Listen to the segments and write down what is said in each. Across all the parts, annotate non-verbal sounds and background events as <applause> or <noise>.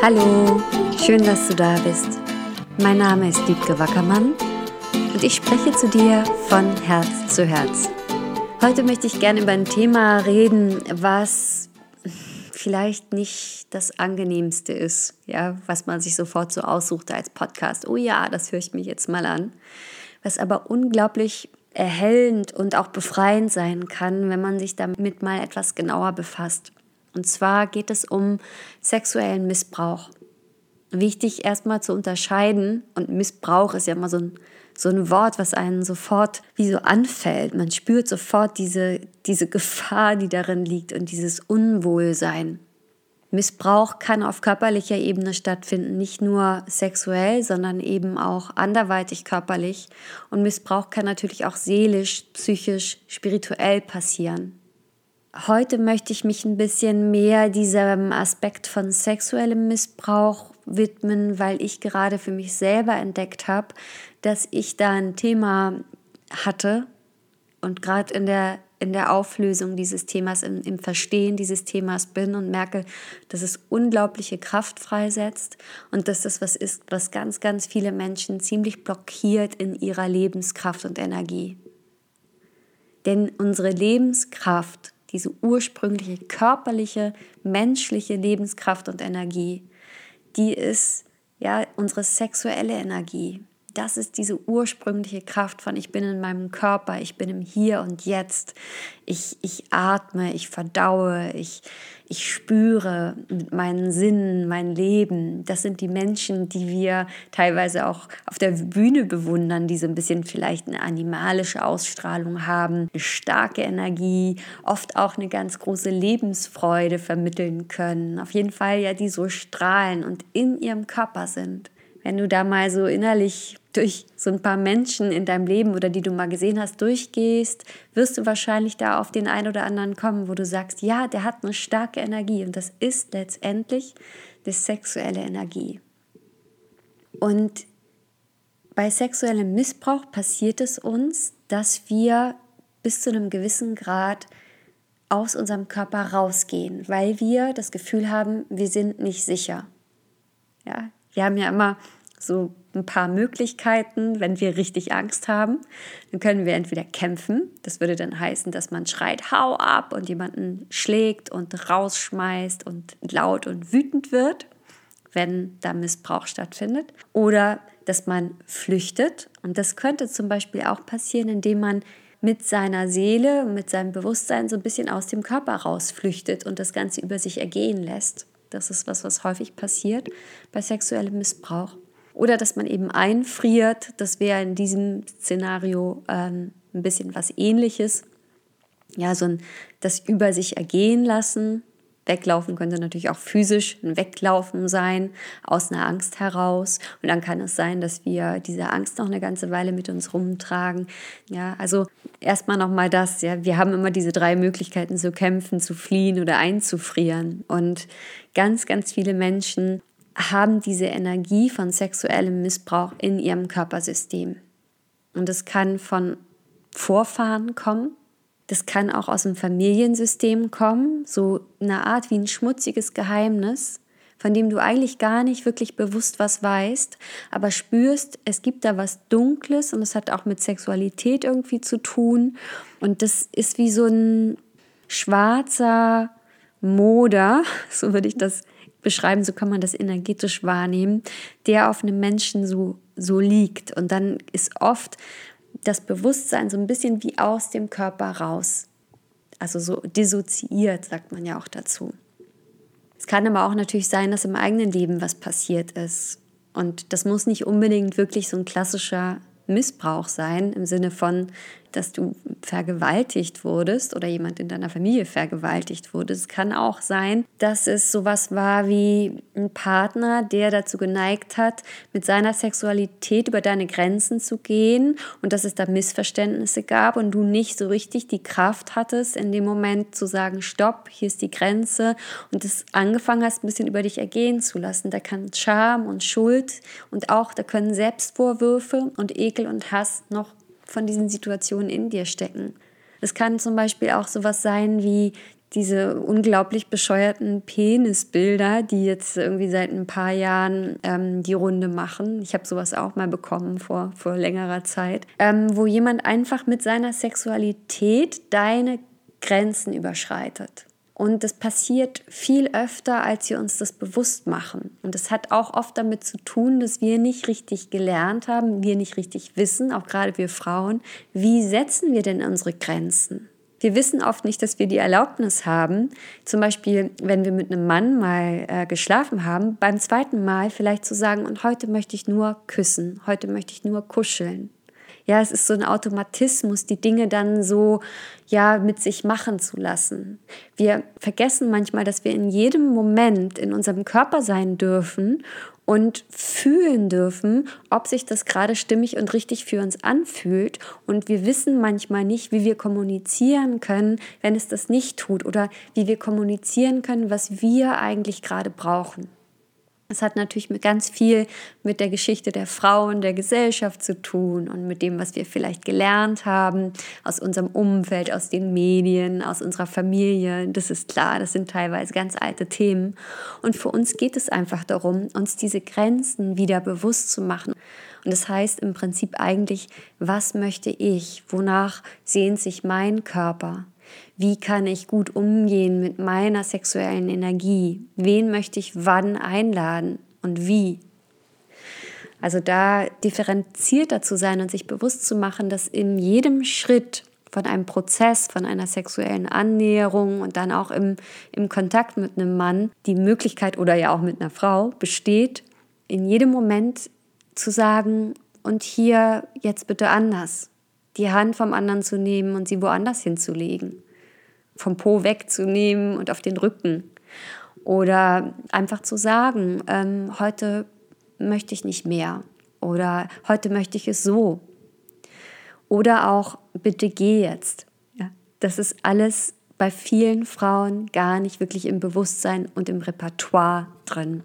Hallo, schön, dass du da bist. Mein Name ist Diebke Wackermann und ich spreche zu dir von Herz zu Herz. Heute möchte ich gerne über ein Thema reden, was vielleicht nicht das angenehmste ist, ja, was man sich sofort so aussucht als Podcast. Oh ja, das höre ich mich jetzt mal an. Was aber unglaublich erhellend und auch befreiend sein kann, wenn man sich damit mal etwas genauer befasst. Und zwar geht es um sexuellen Missbrauch. Wichtig erstmal zu unterscheiden, und Missbrauch ist ja immer so ein, so ein Wort, was einen sofort wie so anfällt. Man spürt sofort diese, diese Gefahr, die darin liegt und dieses Unwohlsein. Missbrauch kann auf körperlicher Ebene stattfinden, nicht nur sexuell, sondern eben auch anderweitig körperlich. Und Missbrauch kann natürlich auch seelisch, psychisch, spirituell passieren. Heute möchte ich mich ein bisschen mehr diesem Aspekt von sexuellem Missbrauch widmen, weil ich gerade für mich selber entdeckt habe, dass ich da ein Thema hatte und gerade in der in der Auflösung dieses Themas, im, im, Verstehen dieses Themas bin und merke, dass es unglaubliche Kraft freisetzt und dass das was ist, was ganz, ganz viele Menschen ziemlich blockiert in ihrer Lebenskraft und Energie. Denn unsere Lebenskraft, diese ursprüngliche körperliche, menschliche Lebenskraft und Energie, die ist ja unsere sexuelle Energie das ist diese ursprüngliche Kraft von ich bin in meinem Körper, ich bin im Hier und Jetzt. Ich, ich atme, ich verdaue, ich, ich spüre mit meinen Sinnen mein Leben. Das sind die Menschen, die wir teilweise auch auf der Bühne bewundern, die so ein bisschen vielleicht eine animalische Ausstrahlung haben, eine starke Energie, oft auch eine ganz große Lebensfreude vermitteln können. Auf jeden Fall ja, die so strahlen und in ihrem Körper sind wenn du da mal so innerlich durch so ein paar Menschen in deinem Leben oder die du mal gesehen hast, durchgehst, wirst du wahrscheinlich da auf den einen oder anderen kommen, wo du sagst, ja, der hat eine starke Energie und das ist letztendlich die sexuelle Energie. Und bei sexuellem Missbrauch passiert es uns, dass wir bis zu einem gewissen Grad aus unserem Körper rausgehen, weil wir das Gefühl haben, wir sind nicht sicher. Ja, wir haben ja immer so ein paar Möglichkeiten, wenn wir richtig Angst haben. Dann können wir entweder kämpfen, das würde dann heißen, dass man schreit, hau ab und jemanden schlägt und rausschmeißt und laut und wütend wird, wenn da Missbrauch stattfindet. Oder dass man flüchtet und das könnte zum Beispiel auch passieren, indem man mit seiner Seele, mit seinem Bewusstsein so ein bisschen aus dem Körper rausflüchtet und das Ganze über sich ergehen lässt. Das ist was, was häufig passiert bei sexuellem Missbrauch. Oder dass man eben einfriert, das wäre in diesem Szenario ähm, ein bisschen was ähnliches. Ja, so ein das über sich ergehen lassen. Weglaufen könnte natürlich auch physisch ein Weglaufen sein, aus einer Angst heraus. Und dann kann es sein, dass wir diese Angst noch eine ganze Weile mit uns rumtragen. Ja, also erstmal nochmal das, ja, wir haben immer diese drei Möglichkeiten zu kämpfen, zu fliehen oder einzufrieren. Und ganz, ganz viele Menschen haben diese Energie von sexuellem Missbrauch in ihrem Körpersystem. Und es kann von Vorfahren kommen, das kann auch aus dem Familiensystem kommen, so eine Art wie ein schmutziges Geheimnis, von dem du eigentlich gar nicht wirklich bewusst was weißt, aber spürst, es gibt da was Dunkles und es hat auch mit Sexualität irgendwie zu tun. Und das ist wie so ein schwarzer Moder, <laughs> so würde ich das beschreiben, so kann man das energetisch wahrnehmen, der auf einem Menschen so, so liegt. Und dann ist oft das Bewusstsein so ein bisschen wie aus dem Körper raus. Also so dissoziiert, sagt man ja auch dazu. Es kann aber auch natürlich sein, dass im eigenen Leben was passiert ist. Und das muss nicht unbedingt wirklich so ein klassischer Missbrauch sein, im Sinne von, dass du vergewaltigt wurdest oder jemand in deiner Familie vergewaltigt wurde. Es kann auch sein, dass es sowas war wie ein Partner, der dazu geneigt hat, mit seiner Sexualität über deine Grenzen zu gehen und dass es da Missverständnisse gab und du nicht so richtig die Kraft hattest, in dem Moment zu sagen, stopp, hier ist die Grenze und es angefangen hast, ein bisschen über dich ergehen zu lassen. Da kann Scham und Schuld und auch da können Selbstvorwürfe und Ekel und Hass noch von diesen Situationen in dir stecken. Es kann zum Beispiel auch sowas sein wie diese unglaublich bescheuerten Penisbilder, die jetzt irgendwie seit ein paar Jahren ähm, die Runde machen. Ich habe sowas auch mal bekommen vor, vor längerer Zeit, ähm, wo jemand einfach mit seiner Sexualität deine Grenzen überschreitet. Und das passiert viel öfter, als wir uns das bewusst machen. Und das hat auch oft damit zu tun, dass wir nicht richtig gelernt haben, wir nicht richtig wissen, auch gerade wir Frauen, wie setzen wir denn unsere Grenzen? Wir wissen oft nicht, dass wir die Erlaubnis haben, zum Beispiel, wenn wir mit einem Mann mal äh, geschlafen haben, beim zweiten Mal vielleicht zu sagen, und heute möchte ich nur küssen, heute möchte ich nur kuscheln. Ja, es ist so ein Automatismus, die Dinge dann so ja mit sich machen zu lassen. Wir vergessen manchmal, dass wir in jedem Moment in unserem Körper sein dürfen und fühlen dürfen, ob sich das gerade stimmig und richtig für uns anfühlt. Und wir wissen manchmal nicht, wie wir kommunizieren können, wenn es das nicht tut oder wie wir kommunizieren können, was wir eigentlich gerade brauchen. Es hat natürlich ganz viel mit der Geschichte der Frauen, der Gesellschaft zu tun und mit dem, was wir vielleicht gelernt haben aus unserem Umfeld, aus den Medien, aus unserer Familie. Das ist klar, das sind teilweise ganz alte Themen. Und für uns geht es einfach darum, uns diese Grenzen wieder bewusst zu machen. Und das heißt im Prinzip eigentlich, was möchte ich? Wonach sehnt sich mein Körper? Wie kann ich gut umgehen mit meiner sexuellen Energie? Wen möchte ich wann einladen und wie? Also da differenzierter zu sein und sich bewusst zu machen, dass in jedem Schritt von einem Prozess, von einer sexuellen Annäherung und dann auch im, im Kontakt mit einem Mann die Möglichkeit oder ja auch mit einer Frau besteht, in jedem Moment zu sagen, und hier jetzt bitte anders, die Hand vom anderen zu nehmen und sie woanders hinzulegen vom Po wegzunehmen und auf den Rücken. Oder einfach zu sagen, ähm, heute möchte ich nicht mehr. Oder heute möchte ich es so. Oder auch, bitte geh jetzt. Ja, das ist alles bei vielen Frauen gar nicht wirklich im Bewusstsein und im Repertoire drin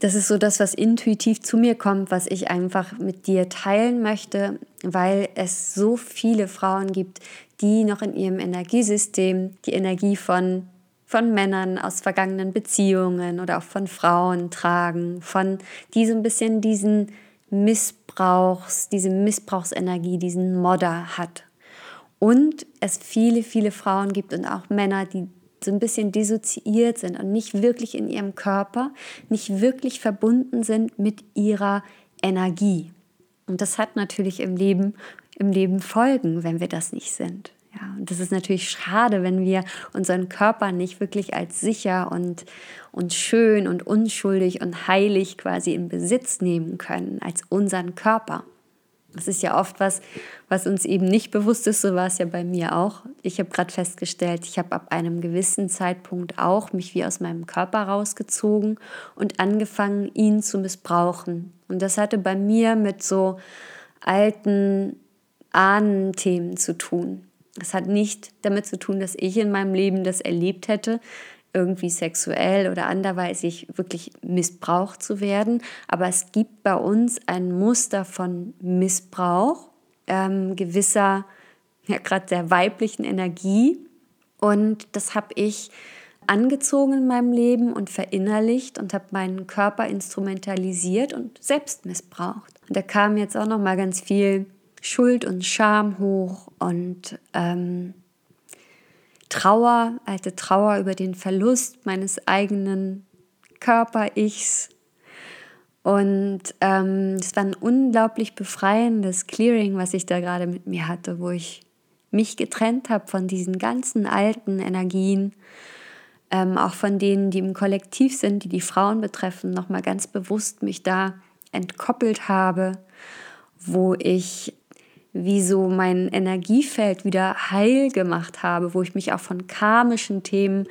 das ist so das, was intuitiv zu mir kommt, was ich einfach mit dir teilen möchte, weil es so viele Frauen gibt, die noch in ihrem Energiesystem die Energie von, von Männern aus vergangenen Beziehungen oder auch von Frauen tragen, von die so ein bisschen diesen Missbrauchs, diese Missbrauchsenergie, diesen Modder hat. Und es viele, viele Frauen gibt und auch Männer, die so ein bisschen dissoziiert sind und nicht wirklich in ihrem Körper, nicht wirklich verbunden sind mit ihrer Energie. Und das hat natürlich im Leben, im Leben Folgen, wenn wir das nicht sind. Ja, und das ist natürlich schade, wenn wir unseren Körper nicht wirklich als sicher und, und schön und unschuldig und heilig quasi in Besitz nehmen können, als unseren Körper. Das ist ja oft was, was uns eben nicht bewusst ist. So war es ja bei mir auch. Ich habe gerade festgestellt, ich habe ab einem gewissen Zeitpunkt auch mich wie aus meinem Körper rausgezogen und angefangen, ihn zu missbrauchen. Und das hatte bei mir mit so alten Ahnenthemen zu tun. Das hat nicht damit zu tun, dass ich in meinem Leben das erlebt hätte, irgendwie sexuell oder anderweitig wirklich missbraucht zu werden. Aber es gibt bei uns ein Muster von Missbrauch, ähm, gewisser, ja gerade der weiblichen Energie. Und das habe ich angezogen in meinem Leben und verinnerlicht und habe meinen Körper instrumentalisiert und selbst missbraucht. Und da kam jetzt auch noch mal ganz viel Schuld und Scham hoch und ähm, Trauer, alte Trauer über den Verlust meines eigenen Körper-Ichs. Und ähm, es war ein unglaublich befreiendes Clearing, was ich da gerade mit mir hatte, wo ich mich getrennt habe von diesen ganzen alten Energien, ähm, auch von denen, die im Kollektiv sind, die die Frauen betreffen, nochmal ganz bewusst mich da entkoppelt habe, wo ich wie so mein Energiefeld wieder heil gemacht habe, wo ich mich auch von karmischen Themen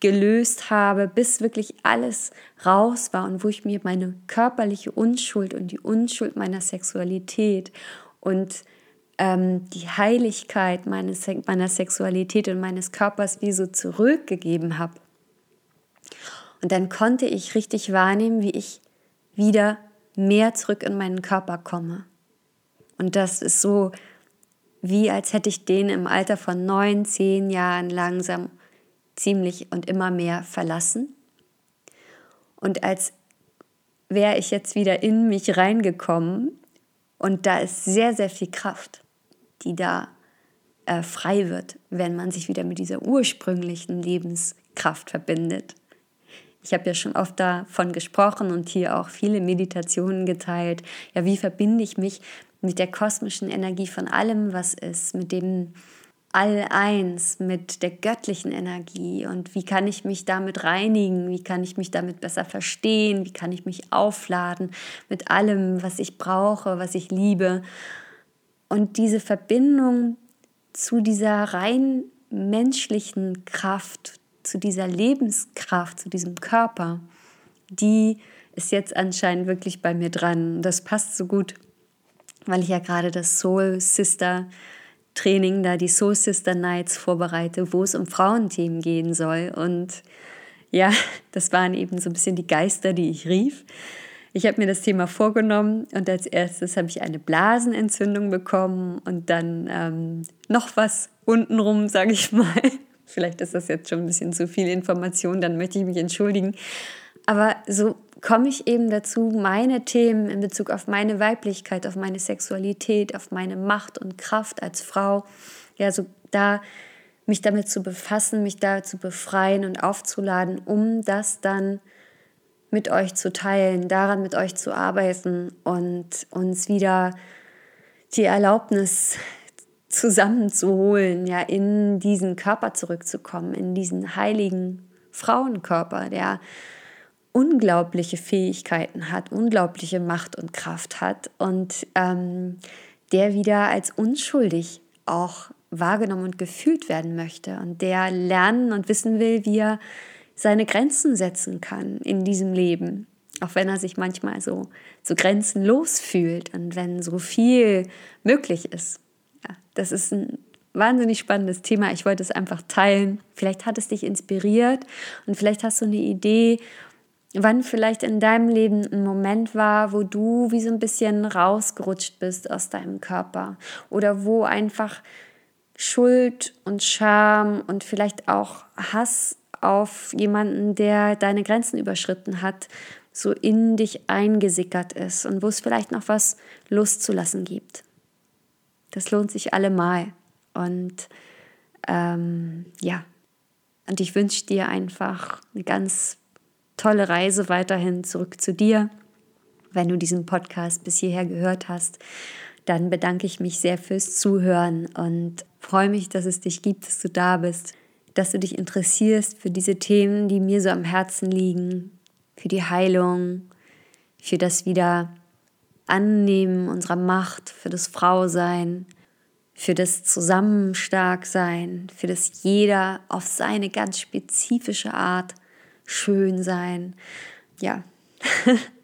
gelöst habe, bis wirklich alles raus war und wo ich mir meine körperliche Unschuld und die Unschuld meiner Sexualität und ähm, die Heiligkeit meines, meiner Sexualität und meines Körpers wie so zurückgegeben habe. Und dann konnte ich richtig wahrnehmen, wie ich wieder mehr zurück in meinen Körper komme. Und das ist so wie als hätte ich den im Alter von neun, zehn Jahren langsam ziemlich und immer mehr verlassen. Und als wäre ich jetzt wieder in mich reingekommen und da ist sehr, sehr viel Kraft, die da äh, frei wird, wenn man sich wieder mit dieser ursprünglichen Lebenskraft verbindet. Ich habe ja schon oft davon gesprochen und hier auch viele Meditationen geteilt. Ja, wie verbinde ich mich mit der kosmischen Energie von allem, was ist, mit dem All-Eins, mit der göttlichen Energie und wie kann ich mich damit reinigen, wie kann ich mich damit besser verstehen, wie kann ich mich aufladen mit allem, was ich brauche, was ich liebe. Und diese Verbindung zu dieser rein menschlichen Kraft, zu dieser Lebenskraft, zu diesem Körper, die ist jetzt anscheinend wirklich bei mir dran. Das passt so gut weil ich ja gerade das Soul Sister Training, da die Soul Sister Nights vorbereite, wo es um Frauenthemen gehen soll. Und ja, <laughs> das waren eben so ein bisschen die Geister, die ich rief. Ich habe mir das Thema vorgenommen und als erstes habe ich eine Blasenentzündung bekommen und dann ähm, noch was untenrum, <laughs> sage ich mal. Vielleicht ist das jetzt schon ein bisschen zu viel Information, dann möchte ich mich entschuldigen. Aber so komme ich eben dazu, meine Themen in Bezug auf meine Weiblichkeit, auf meine Sexualität, auf meine Macht und Kraft als Frau, ja, so da mich damit zu befassen, mich da zu befreien und aufzuladen, um das dann mit euch zu teilen, daran mit euch zu arbeiten und uns wieder die Erlaubnis zusammenzuholen, ja, in diesen Körper zurückzukommen, in diesen heiligen Frauenkörper, der unglaubliche Fähigkeiten hat, unglaubliche Macht und Kraft hat und ähm, der wieder als unschuldig auch wahrgenommen und gefühlt werden möchte und der lernen und wissen will, wie er seine Grenzen setzen kann in diesem Leben, auch wenn er sich manchmal so, so grenzenlos fühlt und wenn so viel möglich ist. Ja, das ist ein wahnsinnig spannendes Thema. Ich wollte es einfach teilen. Vielleicht hat es dich inspiriert und vielleicht hast du eine Idee, wann vielleicht in deinem Leben ein Moment war, wo du wie so ein bisschen rausgerutscht bist aus deinem Körper oder wo einfach Schuld und Scham und vielleicht auch Hass auf jemanden, der deine Grenzen überschritten hat, so in dich eingesickert ist und wo es vielleicht noch was loszulassen gibt. Das lohnt sich allemal. Und ähm, ja, und ich wünsche dir einfach eine ganz tolle Reise weiterhin zurück zu dir. Wenn du diesen Podcast bis hierher gehört hast, dann bedanke ich mich sehr fürs Zuhören und freue mich, dass es dich gibt, dass du da bist, dass du dich interessierst für diese Themen, die mir so am Herzen liegen, für die Heilung, für das wieder Annehmen unserer Macht, für das Frausein, für das Zusammenstarksein, für das jeder auf seine ganz spezifische Art schön sein. Ja, <laughs>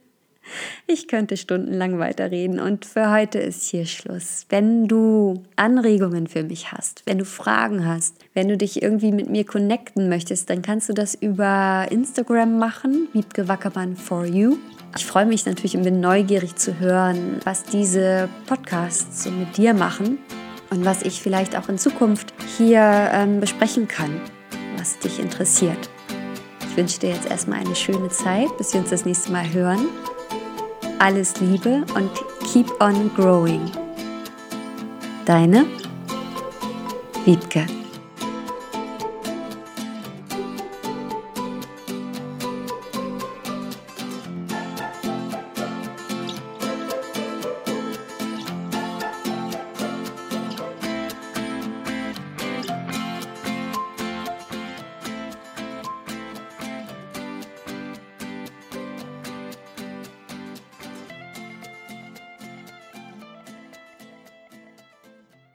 ich könnte stundenlang weiterreden und für heute ist hier Schluss. Wenn du Anregungen für mich hast, wenn du Fragen hast, wenn du dich irgendwie mit mir connecten möchtest, dann kannst du das über Instagram machen, Wiebke Wackermann for you. Ich freue mich natürlich und bin neugierig zu hören, was diese Podcasts so mit dir machen und was ich vielleicht auch in Zukunft hier ähm, besprechen kann, was dich interessiert. Ich wünsche dir jetzt erstmal eine schöne Zeit, bis wir uns das nächste Mal hören. Alles Liebe und keep on growing. Deine Wiebke.